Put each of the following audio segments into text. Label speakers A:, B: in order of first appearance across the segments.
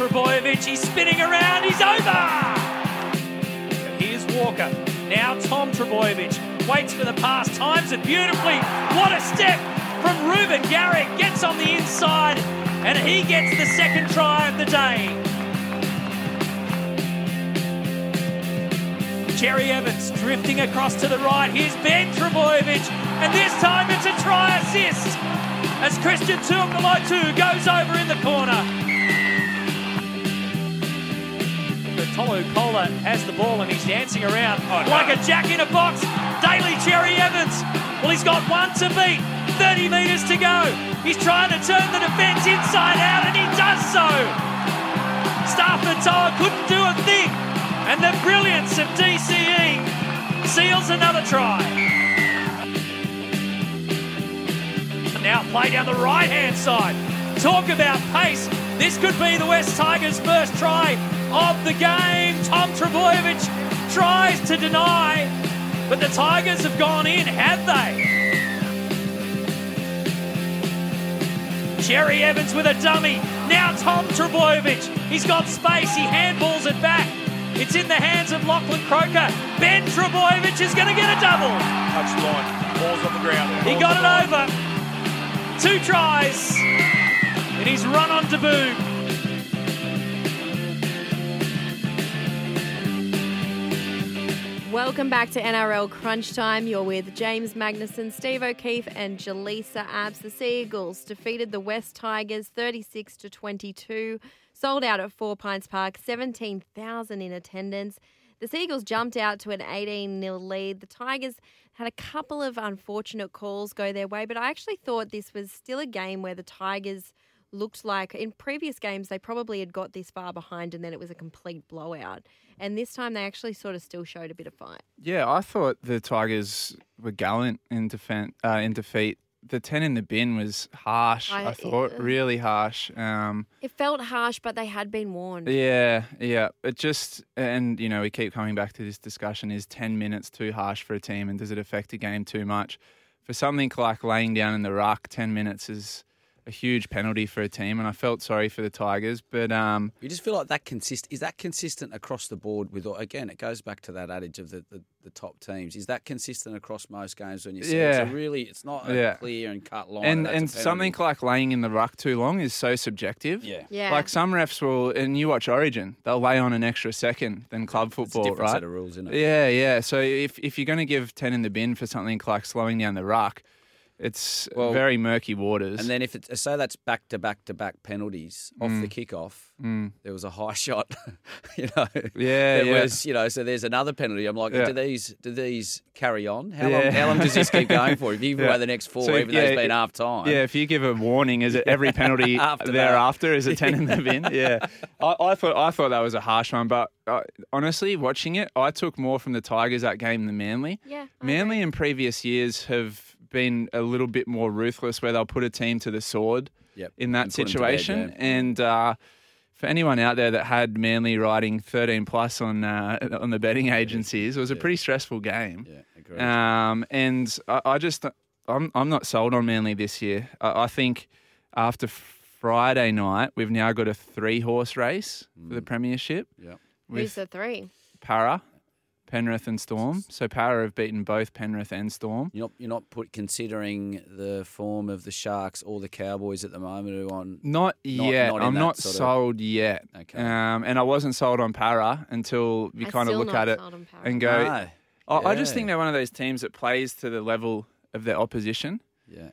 A: Trbojevic, he's spinning around, he's over! Here's Walker. Now Tom Trbojevic waits for the pass, times it beautifully. What a step from Reuben Garrick. Gets on the inside, and he gets the second try of the day. Cherry Evans drifting across to the right. Here's Ben Trbojevic, and this time it's a try assist as Christian Tuipulotu goes over in the corner. Tolu Koula has the ball and he's dancing around oh, like a jack in a box. Daly Cherry Evans. Well, he's got one to beat. 30 metres to go. He's trying to turn the defence inside out and he does so. Starford To'a couldn't do a thing. And the brilliance of DCE seals another try. Now play down the right hand side. Talk about pace. This could be the West Tigers' first try of the game. Tom Trbojevic tries to deny, but the Tigers have gone in, have they? Cherry Evans with a dummy. Now Tom Trbojevic. He's got space. He handballs it back. It's in the hands of Lachlan Croker. Ben Trbojevic is going to get a double.
B: Touch line. Ball's on the ground.
A: He got it over. Two tries. And he's run on to boom.
C: Welcome back to NRL Crunch Time. You're with James Magnuson, Steve O'Keefe, and Jaleesa Abs. The Seagulls defeated the West Tigers 36 to 22. Sold out at Four Pines Park, 17,000 in attendance. The Seagulls jumped out to an 18 0 lead. The Tigers had a couple of unfortunate calls go their way, but I actually thought this was still a game where the Tigers looked like in previous games they probably had got this far behind and then it was a complete blowout. And this time they actually sort of still showed a bit of fight.
D: Yeah, I thought the Tigers were gallant in defense, uh, in defeat. The ten in the bin was harsh. I,
C: I-
D: thought
C: yeah.
D: really harsh. Um,
C: It felt harsh, but they had been warned.
D: yeah, yeah. It just and you know we keep coming back to this discussion: is ten minutes too harsh for a team, and does it affect a game too much? For something like laying down in the ruck, ten minutes is a huge penalty for a team, and I felt sorry for the Tigers. But um,
E: You just feel like that consist is that consistent across the board with again it goes back to that adage of the, the, the top teams. Is that consistent across most games when you see
D: Yeah.
E: it's a really it's not a
D: Yeah.
E: clear and cut line.
D: and and something like laying in the ruck too long is so subjective.
E: Yeah.
C: Yeah.
D: Like some refs will, and you watch Origin, they'll lay on an extra second than club
E: It's a
D: football,
E: different
D: right?
E: set of rules, isn't it?
D: Yeah, yeah. So if if you're going to give ten in the bin for something like slowing down the ruck, it's
E: Well,
D: very murky waters.
E: And then if it's say that's back to back to back penalties off
D: Mm.
E: the kickoff, there was a high shot. you know,
D: Yeah,
E: there
D: yeah.
E: was you know. So there's another penalty. I'm like,
D: Yeah.
E: do these do these carry on? How
D: Yeah.
E: long? How long does this keep going for? If you give
D: Yeah.
E: away the next four,
D: So,
E: even though
D: yeah,
E: it's been
D: it-
E: half time.
D: yeah, if you give a warning, is it every penalty
E: After
D: thereafter? Is it ten in the bin? Yeah, I, I thought I thought that was a harsh one, but uh, honestly, watching it, I took more from the Tigers that game than Manly.
C: Yeah,
D: Manly
C: agree.
D: in previous years have been a little bit more ruthless, where they'll put a team to the sword
E: Yep.
D: in that
E: And put 'em to bed,
D: situation.
E: yeah.
D: And uh, for anyone out there that had Manly riding 13 plus on uh, on the betting agencies, it was a pretty stressful game.
E: Yeah, agreed.
D: Um, and I, I just I'm I'm not sold on Manly this year. I, I think after Friday night, we've now got a three horse race for
E: Mm.
D: the premiership
E: yeah.
C: Who's
D: with
C: the three?
D: Parra, Penrith, and Storm. So Parra have beaten both Penrith and Storm.
E: You're not, you're not put considering the form of the Sharks or the Cowboys at the moment who are on.
D: Not yet.
E: not in
D: I'm not
E: sort of-
D: sold yet.
E: Okay.
D: Um, and I wasn't sold on Parra until you
C: I'm
D: kind of look at it
C: sold on Parra.
D: and go.
E: No.
D: I, I just think they're one of those teams that plays to the level of their opposition.
E: Yeah.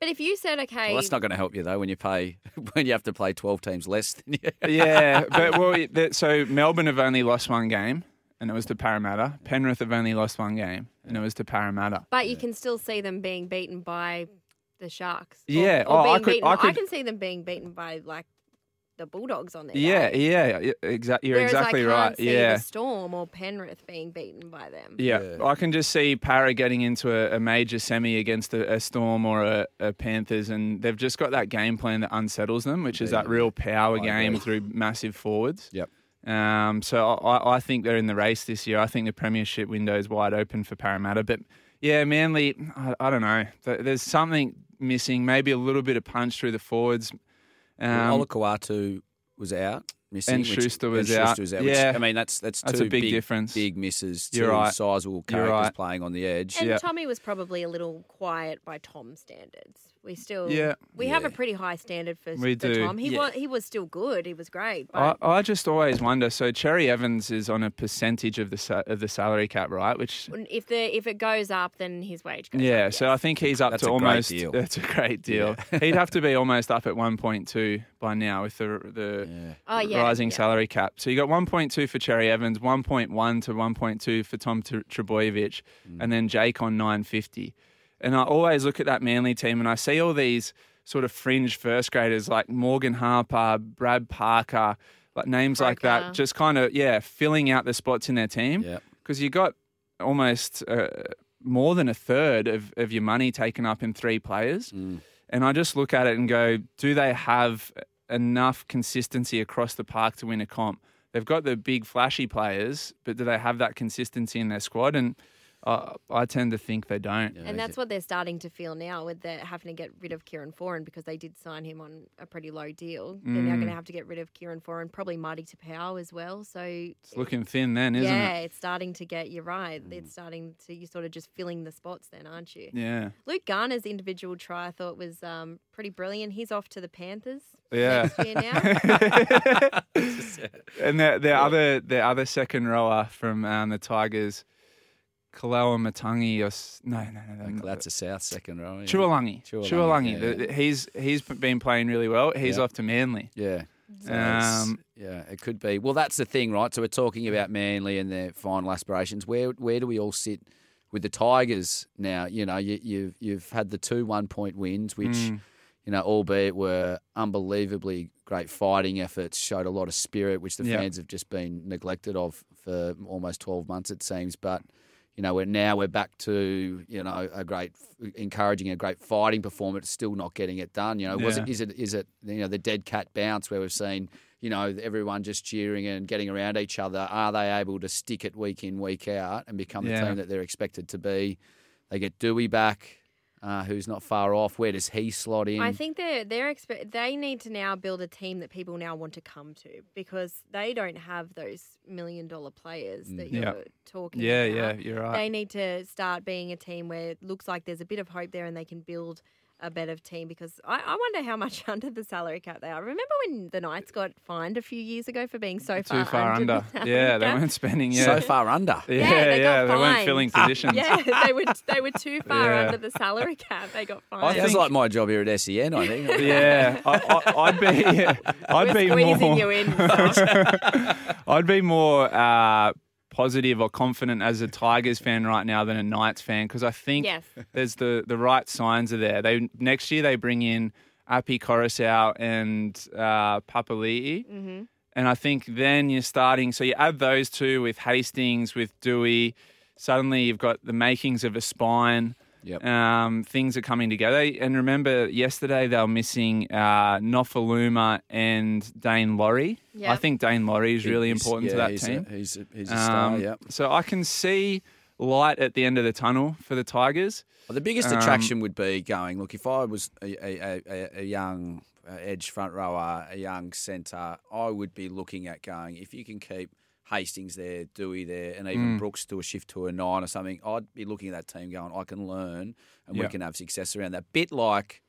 C: But if you said, okay,
E: Well, that's not going to help you though when you pay when you have to play twelve teams less than you.
D: yeah, but well, so Melbourne have only lost one game, and it was to Parramatta. Penrith have only lost one game, and it was to Parramatta.
C: but you can still see them being beaten by the Sharks. Or-
D: Yeah,
C: Or,
D: oh, I
C: being
D: could-
C: beaten.
D: I could-
C: can see them being beaten by like the Bulldogs on their
D: Yeah,
C: day.
D: yeah, exactly. You're
C: Whereas
D: exactly
C: I can't
D: right.
C: see
D: Yeah.
C: the Storm or Penrith being beaten by them.
D: Yeah.
E: Yeah.
D: I can just see Parra getting into a, a major semi against a, a Storm or a, a Panthers, and they've just got that game plan that unsettles them, which is
E: Yeah,
D: that real power
E: I
D: game
E: agree.
D: through massive forwards.
E: Yep.
D: Um, so I, I think they're in the race this year. I think the premiership window is wide open for Parramatta. But yeah, Manly, I, I don't know. There's something missing. Maybe a little bit of punch through the forwards. Um,
E: well, Olakau'atu was out. Missing,
D: And
E: which-
D: Schuster was
E: and
D: out.
E: Schuster was out. which,
D: Yeah.
E: I mean that's that's
D: That's
E: two
D: a big difference.
E: Big misses. 2
D: You're right.
E: sizable characters
D: right.
E: playing on the edge.
C: And
D: Yeah.
C: Tommy was probably a little quiet by Tom standards. We still,
D: Yeah.
C: we have a pretty high standard for,
D: We
C: for
D: do.
C: Tom. He
E: Yeah.
C: was, he was still good. He was great.
D: I,
C: But
D: I just always wonder. So Cherry Evans is on a percentage of the sa- of the salary cap, right? Which
C: if the if it goes up, then his wage goes up?
D: yeah,
C: up.
D: so. I think he's up
E: That's
D: to
E: a great
D: almost.
E: deal.
D: That's a great deal. He'd have to be almost up at 1.2 by now with the the
E: Yeah.
C: oh, yeah,
D: rising
C: yeah.
D: salary cap. So you got 1.2 for Cherry Evans, 1.1 to 1.2 for Tom Tr- Trbojevic,
E: Mm.
D: and then Jake on 950. And I always look at that Manly team and I see all these sort of fringe first graders like Morgan Harper, Brad Parker, like names like that, just kind of yeah, filling out the spots in their team
E: Yeah.
D: because you got almost uh, more than a third of, of your money taken up in three players.
E: Mm.
D: And I just look at it and go, do they have enough consistency across the park to win a comp? They've got the big flashy players, but do they have that consistency in their squad? And uh, I tend to think they don't.
E: Yeah,
C: And that's what they're starting to feel now with the having to get rid of Kieran Foran because they did sign him on a pretty low deal. They're now
D: Mm.
C: going to have to get rid of Kieran Foran, probably Marty Taupau as well. So
D: It's looking thin then, isn't
C: yeah,
D: it?
C: Yeah, it's starting to get. You're right. It's starting to. You're sort of just filling the spots then, aren't you?
D: Yeah.
C: Luke Garner's individual try I thought was um, pretty brilliant. He's off to the Panthers
D: Yeah.
C: next year now.
D: and the the other the other second rower from um, the Tigers, Koloamatangi, or no, no, no, no,
E: That's a South second row. Yeah. Tuilagi.
D: Tuilagi,
E: yeah, yeah.
D: He's he's been playing really well. He's off to Manly.
E: Yeah. So
D: Um,
E: yeah, it could be. Well, that's the thing, right? So we're talking about Manly and their final aspirations. Where where do we all sit with the Tigers now? You know, you, you've you've had the two one point wins, which
D: Mm.
E: you know, albeit were unbelievably great fighting efforts, showed a lot of spirit, which the
D: Yeah.
E: fans have just been neglected of for almost twelve months, it seems. But you know, we're now we're back to you know a great encouraging a great fighting performance, still not getting it done. You know, was it is it is it you know the dead cat bounce where we've seen you know everyone just cheering and getting around each other? Are they able to stick it week in week out and become the team that they're expected to be? They get Doueihi back. Uh, who's not far off? Where does he slot in?
C: I think they're they're expe- they need to now build a team that people now want to come to because they don't have those million dollar players that you're
D: Yeah.
C: talking
D: Yeah,
C: about.
D: yeah, yeah you're right.
C: They need to start being a team where it looks like there's a bit of hope there and they can build a better team because I, I wonder how much under the salary cap they are. Remember when the Knights got fined a few years ago for being so far
D: Too far
C: under?
D: under.
C: the salary
D: Yeah, they
C: cap?
D: weren't spending. Yeah,
E: so far under.
D: Yeah,
C: Yeah, they
D: yeah,
C: got
D: they weren't
C: fined.
D: filling positions.
C: Yeah, they were they were too far
D: Yeah.
C: under the salary cap. They got fined.
D: I
E: Sounds
D: think-
E: like my job here at SEN. I think.
D: Yeah, I, I, I'd be, I'd
C: We're
D: be more,
C: you in. Tom.
D: I'd be more uh, positive or confident as a Tigers fan right now than a Knights fan because I think
C: Yes.
D: there's the the right signs are there. They next year they bring in Api Koroisau and uh, Papali'i.
C: Mhm.
D: And I think then you're starting. So you add those two with Hastings, with Doueihi. Suddenly you've got the makings of a spine.
E: Yep.
D: Um, things are coming together. And remember, yesterday they were missing uh, Nofoaluma and Daine Laurie. I think Daine Laurie is really
E: He's-
D: important
E: yeah,
D: to that
E: he's
D: team.
E: A, he's a, he's a star.
D: Um,
E: Yeah.
D: So I can see light at the end of the tunnel for the Tigers.
E: Well, the biggest
D: Um,
E: attraction would be going. Look, if I was a, a, a, a young uh, edge front rower, a young centre, I would be looking at going. If you can keep Hastings there, Doueihi there, and even
D: Mm.
E: Brooks do a shift to a nine or something, I'd be looking at that team going. I can learn, and we can have success around that. Bit like.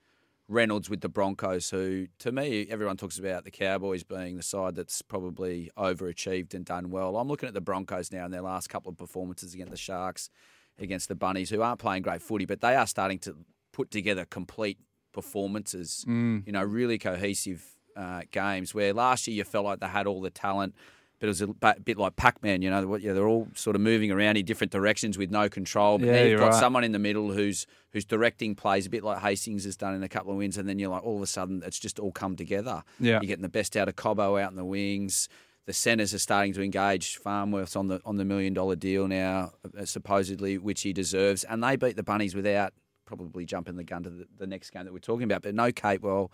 E: Reynolds with the Broncos, who to me, everyone talks about the Cowboys being the side that's probably overachieved and done well. I'm looking at the Broncos now in their last couple of performances against the Sharks, against the Bunnies, who aren't playing great footy, but they are starting to put together complete performances.
D: Mm.
E: You know, really cohesive uh, games. Where last year you felt like they had all the talent, but it was a bit like Pac-Man. You know, yeah, they're all sort of moving around in different directions with no control. But
D: Yeah,
E: you've got
D: right.
E: someone in the middle who's who's directing plays a bit like Hastings has done in a couple of wins, and then you're like, all of a sudden, it's just all come together.
D: Yeah.
E: You're getting the best out of Cobbo out in the wings. The centres are starting to engage. Farnworth's on the on the million dollar deal now, uh, supposedly, which he deserves. And they beat the Bunnies without probably jumping the gun to the, the next game that we're talking about. But no Capewell,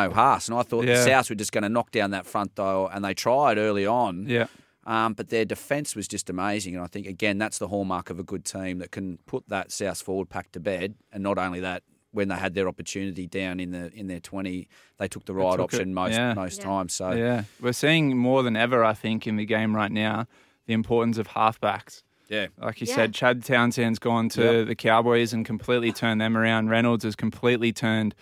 E: no Haas. And I thought
D: Yeah.
E: the Souths were just going to knock down that front door, and they tried early on.
D: Yeah.
E: Um, but their defence was just amazing, and I think again that's the hallmark of a good team that can put that South forward pack to bed. And not only that, when they had their opportunity down in the in their twenty, they took the right
D: took it,
E: option most
D: yeah.
E: most
C: Yeah.
E: times. So
D: Yeah, we're seeing more than ever, I think, in the game right now, the importance of halfbacks.
E: yeah,
D: Like you
C: Yeah.
D: said, Chad Townsend's gone to
E: Yep.
D: the Cowboys and completely turned them around. Reynolds has completely turned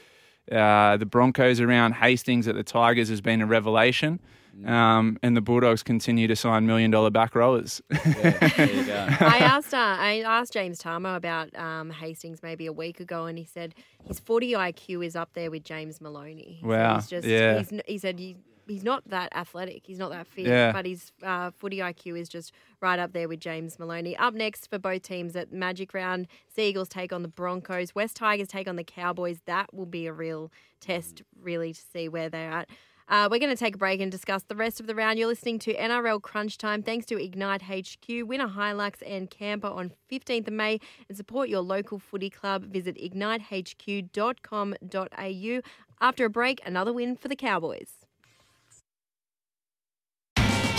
D: uh, the Broncos around. Hastings at the Tigers has been a revelation.
E: Mm.
D: Um, and the Bulldogs continue to sign million dollar back rowers.
E: yeah there you go.
C: I asked uh, I asked James Tamou about um, Hastings maybe a week ago, and he said his footy IQ is up there with James Maloney. He said
D: Wow,
C: he's just,
D: yeah.
C: He's, he said he, he's not that athletic. He's not that fit,
D: Yeah.
C: but his uh, footy IQ is just right up there with James Maloney. Up next for both teams at Magic Round, Sea Eagles take on the Broncos, West Tigers take on the Cowboys. That will be a real test, really, to see where they're at. Uh, we're going to take a break and discuss the rest of the round. You're listening to NRL Crunch Time. Thanks to Ignite HQ, winner Hilux and Camper on 15th of May, and support your local footy club. Visit ignitehq.com.au. After a break, another win for the Cowboys.